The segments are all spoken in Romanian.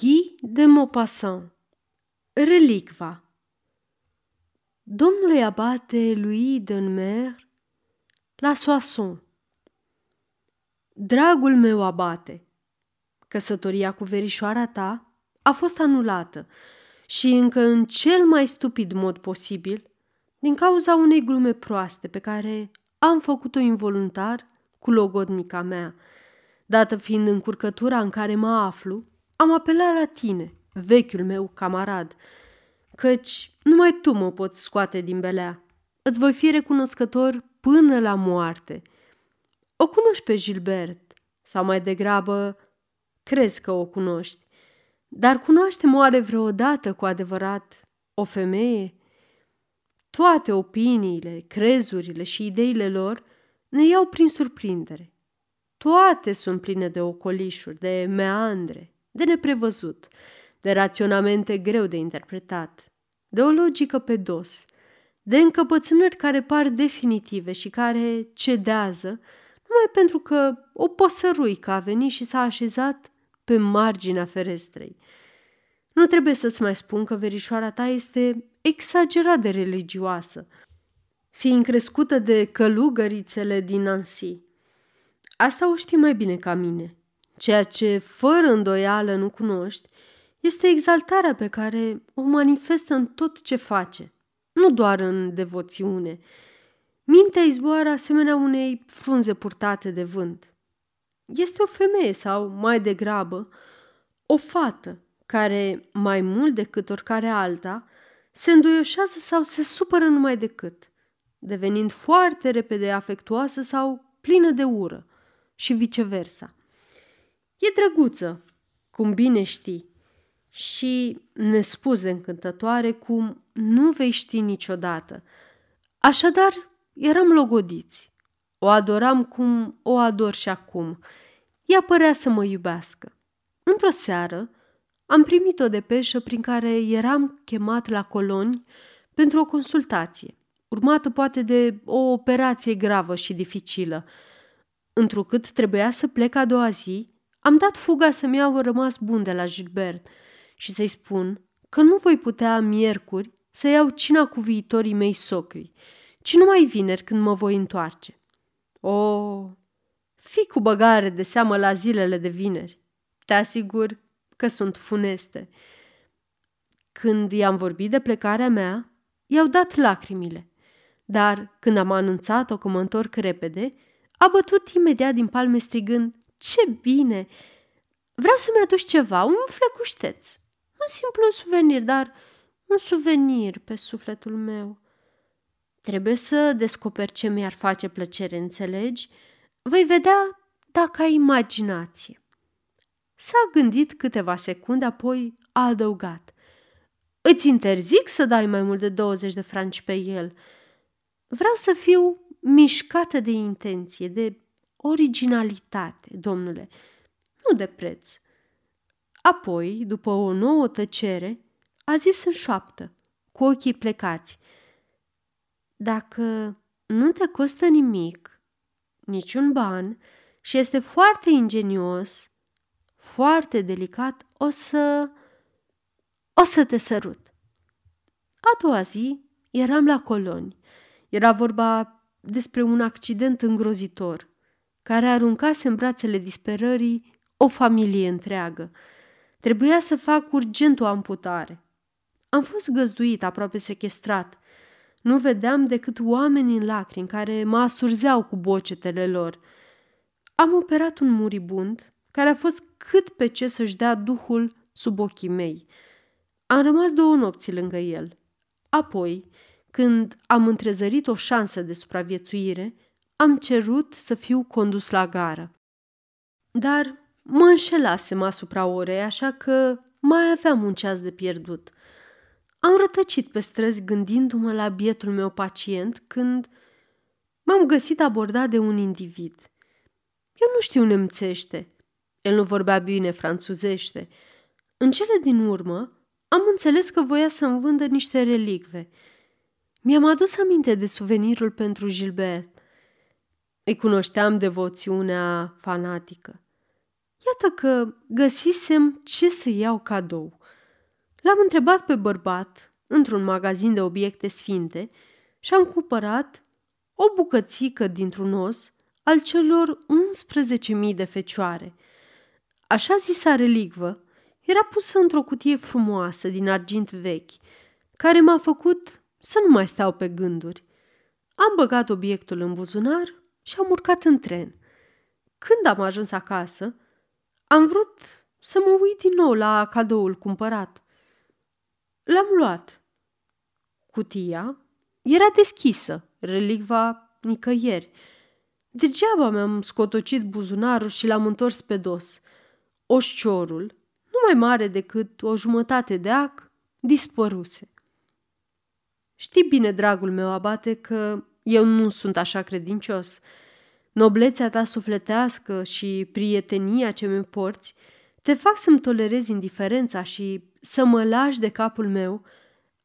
Guy de Maupassant Relicva Domnului abate lui Denmer la Soissons Dragul meu abate, căsătoria cu verișoara ta a fost anulată și încă în cel mai stupid mod posibil, din cauza unei glume proaste pe care am făcut-o involuntar cu logodnica mea. Dată fiind încurcătura în care mă aflu, am apelat la tine, vechiul meu camarad, căci numai tu mă poți scoate din belea. Îți voi fi recunoscător până la moarte. O cunoști pe Gilbert, sau mai degrabă, crezi că o cunoști, dar cunoaște oare vreodată cu adevărat o femeie? Toate opiniile, crezurile și ideile lor ne iau prin surprindere. Toate sunt pline de ocolișuri, de meandre, de neprevăzut, de raționamente greu de interpretat, de o logică pe dos, de încăpățânări care par definitive și care cedează numai pentru că o păsăruică a venit și s-a așezat pe marginea ferestrei. Nu trebuie să-ți mai spun că verișoara ta este exagerat de religioasă, fiind crescută de călugărițele din Nancy. Asta o știi mai bine ca mine. Ceea ce, fără îndoială, nu cunoști, este exaltarea pe care o manifestă în tot ce face, nu doar în devoțiune. Mintea izboară asemenea unei frunze purtate de vânt. Este o femeie sau, mai degrabă, o fată care, mai mult decât oricare alta, se înduioșează sau se supără numai decât, devenind foarte repede afectuoasă sau plină de ură și viceversa. E drăguță, cum bine știi, și nespus de încântătoare cum nu vei ști niciodată. Așadar, eram logodiți. O adoram cum o ador și acum. Ea părea să mă iubească. Într-o seară, am primit o depeșă prin care eram chemat la coloni pentru o consultație, urmată poate de o operație gravă și dificilă. Întrucât trebuia să plec a doua zi, am dat fuga să-mi iau rămas bun de la Gilbert și să-i spun că nu voi putea miercuri să iau cina cu viitorii mei socri, ci numai vineri când mă voi întoarce. O, fi cu băgare de seamă la zilele de vineri. Te asigur că sunt funeste. Când i-am vorbit de plecarea mea, i-au dat lacrimile, dar când am anunțat-o că mă întorc repede, a bătut imediat din palme strigând, Ce bine! Vreau să-mi aduci ceva, un flecușteț, un simplu suvenir, dar un suvenir pe sufletul meu. Trebuie să descoperi ce mi-ar face plăcere, înțelegi? Voi vedea dacă ai imaginație. S-a gândit câteva secunde, apoi a adăugat. Îți interzic să dai mai mult de 20 de franci pe el. Vreau să fiu mișcată de intenție, de originalitate, domnule, nu de preț. Apoi, după o nouă tăcere, a zis în șoaptă, cu ochii plecați. Dacă nu te costă nimic, niciun ban, și este foarte ingenios, foarte delicat, o să... o să te sărut. A doua zi eram la coloni. Era vorba despre un accident îngrozitor, care aruncase în brațele disperării o familie întreagă. Trebuia să fac urgent o amputare. Am fost găzduit, aproape sequestrat. Nu vedeam decât oameni în lacrimi care mă asurzeau cu bocetele lor. Am operat un muribund care a fost cât pe ce să-și dea duhul sub ochii mei. Am rămas două nopți lângă el. Apoi, când am întrezărit o șansă de supraviețuire, am cerut să fiu condus la gară. Dar mă înșelasem asupra orei, așa că mai aveam un ceas de pierdut. Am rătăcit pe străzi gândindu-mă la bietul meu pacient când m-am găsit abordat de un individ. Eu nu știu nemțește, el nu vorbea bine franțuzește. În cele din urmă, am înțeles că voia să-mi vândă niște relicve. Mi-am adus aminte de suvenirul pentru Gilbert. Îi cunoșteam devoțiunea fanatică. Iată că găsisem ce să iau cadou. L-am întrebat pe bărbat într-un magazin de obiecte sfinte și am cumpărat o bucățică dintr-un os al celor 11.000 de fecioare. Așa zisa relicvă era pusă într-o cutie frumoasă din argint vechi, care m-a făcut să nu mai stau pe gânduri. Am băgat obiectul în buzunar și am urcat în tren. Când am ajuns acasă, am vrut să mă uit din nou la cadoul cumpărat. L-am luat. Cutia era deschisă, relicva nicăieri. Degeaba mi-am scotocit buzunarul și l-am întors pe dos. Oșciorul, nu mai mare decât o jumătate de ac, dispăruse. Știi bine, dragul meu, abate, că eu nu sunt așa credincios. Noblețea ta sufletească și prietenia ce mi porți te fac să-mi tolerezi indiferența și să mă lași de capul meu,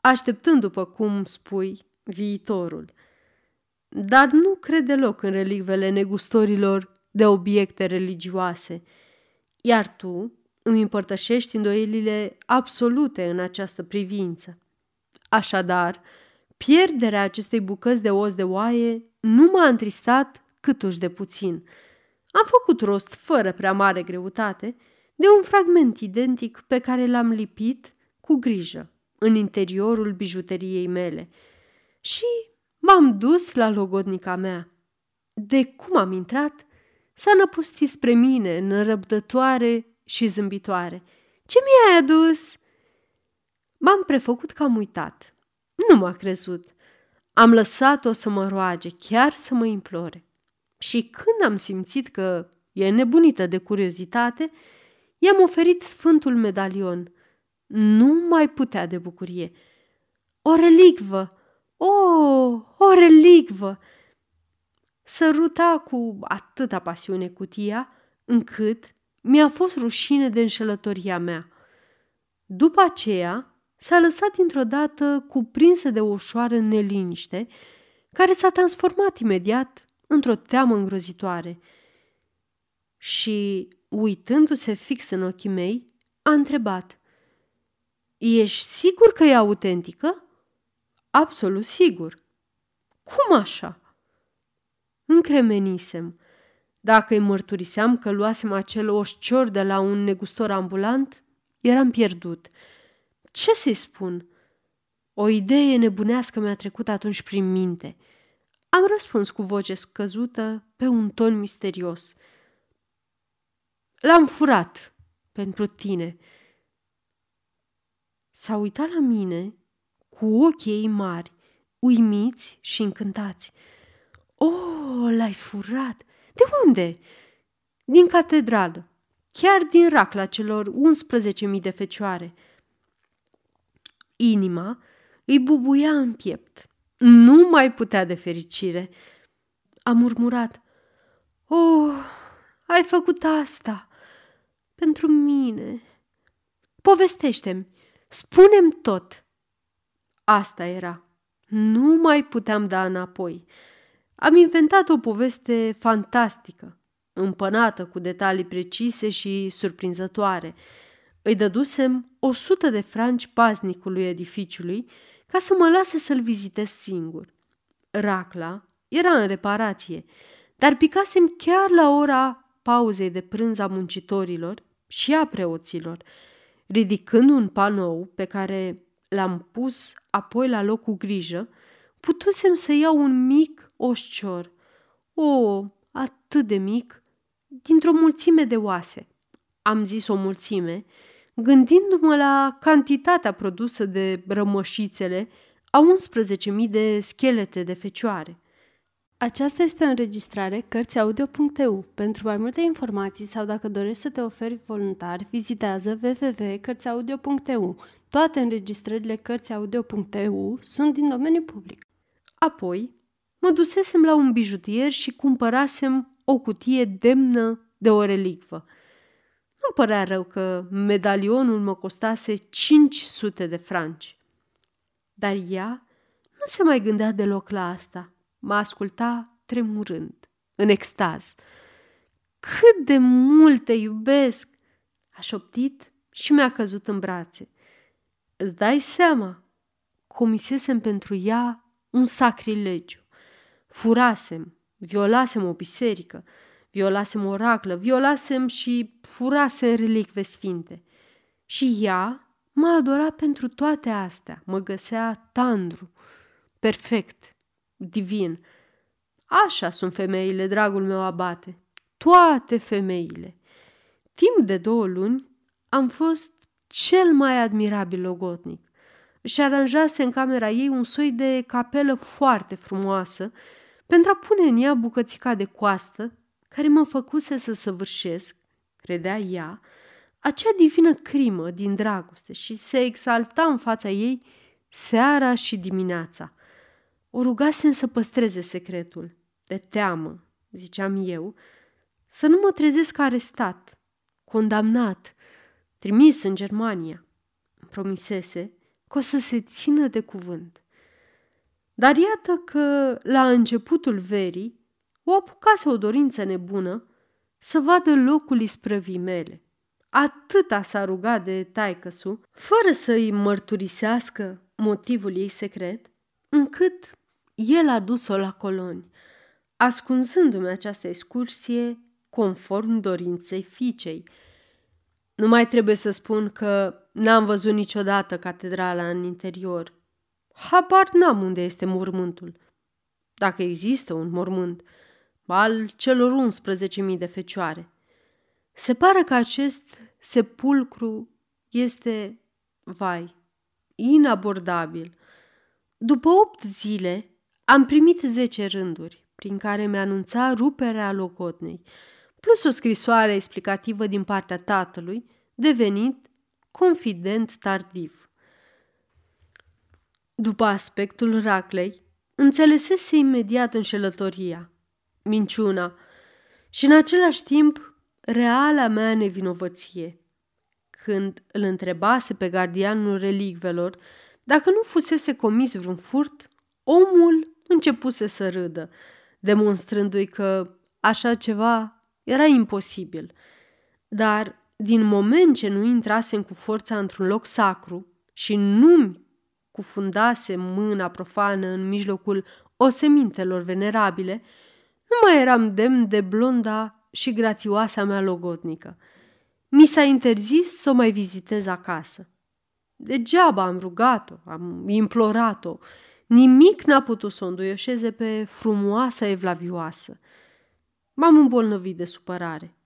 așteptând, după cum spui, viitorul. Dar nu cred deloc în relicvele negustorilor de obiecte religioase, iar tu îmi împărtășești îndoielile absolute în această privință. Așadar, pierderea acestei bucăți de os de oaie nu m-a întristat câtuși de puțin. Am făcut rost, fără prea mare greutate, de un fragment identic pe care l-am lipit cu grijă în interiorul bijuteriei mele și m-am dus la logodnica mea. De cum am intrat, s-a năpustit spre mine, nărăbdătoare și zâmbitoare. Ce mi-ai adus?" M-am prefăcut că am uitat. Nu m-a crezut. Am lăsat-o să mă roage, chiar să mă implore. Și când am simțit că e nebunită de curiozitate, i-am oferit sfântul medalion. Nu mai putea de bucurie. O relicvă! O, o relicvă! Săruta cu atâta pasiune cutia, încât mi-a fost rușine de înșelătoria mea. După aceea, s-a lăsat dintr-o dată cuprinsă de o ușoară neliniște, care s-a transformat imediat într-o teamă îngrozitoare. Și, uitându-se fix în ochii mei, a întrebat Ești sigur că e autentică?" Absolut sigur." Cum așa?" Încremenisem. Dacă îi mărturiseam că luasem acel oșcior de la un negustor ambulant, eram pierdut. Ce să-i spun? O idee nebunească mi-a trecut atunci prin minte. Am răspuns cu voce scăzută, pe un ton misterios. L-am furat pentru tine. S-a uitat la mine cu ochii ei mari, uimiți și încântați. Oh, l-ai furat! De unde? Din catedrală, chiar din racla celor 11.000 de fecioare. Inima îi bubuia în piept. Nu mai putea de fericire. A murmurat, Oh, ai făcut asta pentru mine. Povestește-mi, spunem tot. Asta era. Nu mai puteam da înapoi. Am inventat o poveste fantastică, împănată cu detalii precise și surprinzătoare. Îi dădusem o sută de franci paznicului edificiului ca să mă lase să-l vizitez singur. Racla era în reparație, dar picasem chiar la ora pauzei de prânz a muncitorilor și a preoților, ridicând un panou pe care l-am pus apoi la loc cu grijă, putusem să iau un mic oșcior, o, atât de mic, dintr-o mulțime de oase. Am zis o mulțime, gândindu-mă la cantitatea produsă de rămășițele a 11.000 de schelete de fecioare. Aceasta este o înregistrare Cărțiaudio.eu. Pentru mai multe informații sau dacă dorești să te oferi voluntar, vizitează www.cărțiaudio.eu. Toate înregistrările Cărțiaudio.eu sunt din domeniu public. Apoi, mă dusesem la un bijutier și cumpărasem o cutie demnă de o relicvă. Nu părea rău că medalionul mă costase 500 de franci. Dar ea nu se mai gândea deloc la asta. Mă asculta tremurând, în extaz. cât de mult te iubesc!" a șoptit și mi-a căzut în brațe. Îți dai seama? Comisesem pentru ea un sacrilegiu. Furasem, violasem o biserică, violasem o raclă, violasem și furasem relicve sfinte. Și ea mă adora pentru toate astea, mă găsea tandru, perfect, divin. Așa sunt femeile, dragul meu abate, toate femeile. Timp de două luni am fost cel mai admirabil logotnic. Și aranjase în camera ei un soi de capelă foarte frumoasă pentru a pune în ea bucățica de coastă care mă făcuse să săvârșesc, credea ea, acea divină crimă din dragoste și se exalta în fața ei seara și dimineața. O rugasem să păstreze secretul, de teamă, ziceam eu, să nu mă trezesc arestat, condamnat, trimis în Germania. Îmi promisese că o să se țină de cuvânt. Dar iată că, la începutul verii, o apucase o dorință nebună să vadă locul isprăvii mele. Atâta s-a rugat de taicăsu, fără să îi mărturisească motivul ei secret, încât el a dus-o la coloni, ascunzându-mi această excursie conform dorinței fiicei. Nu mai trebuie să spun că n-am văzut niciodată catedrala în interior. Habar n-am unde este mormântul. Dacă există un mormânt, al celor 11.000 de fecioare. Se pare că acest sepulcru este, vai, inabordabil. După opt zile am primit zece rânduri prin care mi-anunța ruperea locotnei, plus o scrisoare explicativă din partea tatălui, devenit confident tardiv. După aspectul raclei, înțelesese imediat înșelătoria, minciuna și în același timp reala mea nevinovăție. Când îl întrebase pe gardianul relicvelor dacă nu fusese comis vreun furt, omul începuse să râdă, demonstrându-i că așa ceva era imposibil. Dar din moment ce nu intrasem cu forța într-un loc sacru și nu-mi cufundase mâna profană în mijlocul osemintelor venerabile, nu mai eram demn de blonda și grațioasa mea logodnică. Mi s-a interzis să o mai vizitez acasă. Degeaba am rugat-o, am implorat-o, nimic n-a putut să o înduioșeze pe frumoasa evlavioasă. M-am îmbolnăvit de supărare.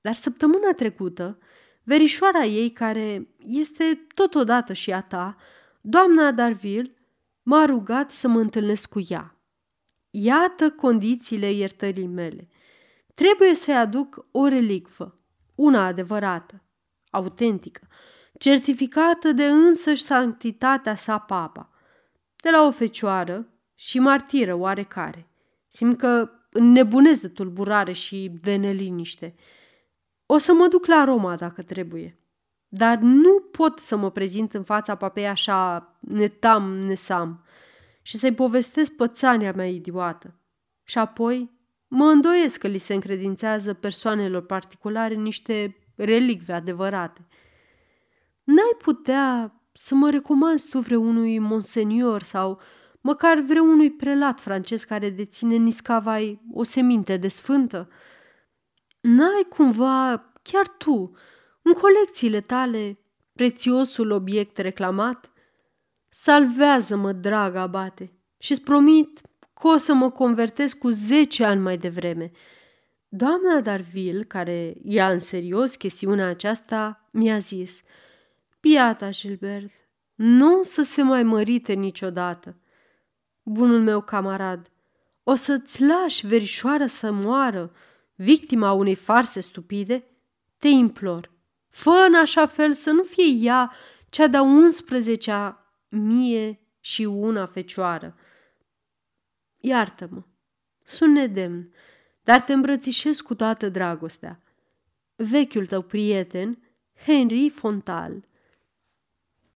Dar săptămâna trecută, verișoara ei, care este totodată și a ta, doamna Darville, m-a rugat să mă întâlnesc cu ea. Iată condițiile iertării mele. Trebuie să-i aduc o relicvă, una adevărată, autentică, certificată de însăși sanctitatea sa papa, de la o fecioară și martiră oarecare. Simt că înnebunesc de tulburare și de neliniște. O să mă duc la Roma dacă trebuie. Dar nu pot să mă prezint în fața papei așa netam, nesam și să-i povestesc pățania mea idiotă. Și apoi mă îndoiesc că li se încredințează persoanelor particulare niște relicve adevărate. N-ai putea să mă recomanzi tu vreunui monsenior sau măcar vreunui prelat francez care deține niscavai o seminte de sfântă? N-ai cumva, chiar tu, în colecțiile tale, prețiosul obiect reclamat? Salvează-mă, dragă abate, și îți promit că o să mă convertez cu zece ani mai devreme. Doamna Darville, care ia în serios chestiunea aceasta, mi-a zis Piata, Gilbert, nu o să se mai mărite niciodată. Bunul meu camarad, o să-ți lași verișoara să moară, victima unei farse stupide? Te implor, fă în așa fel să nu fie ea cea de-a 11 mie și una fecioară. Iartă-mă, sunt nedemn, dar te îmbrățișez cu toată dragostea. Vechiul tău prieten, Henry Fontal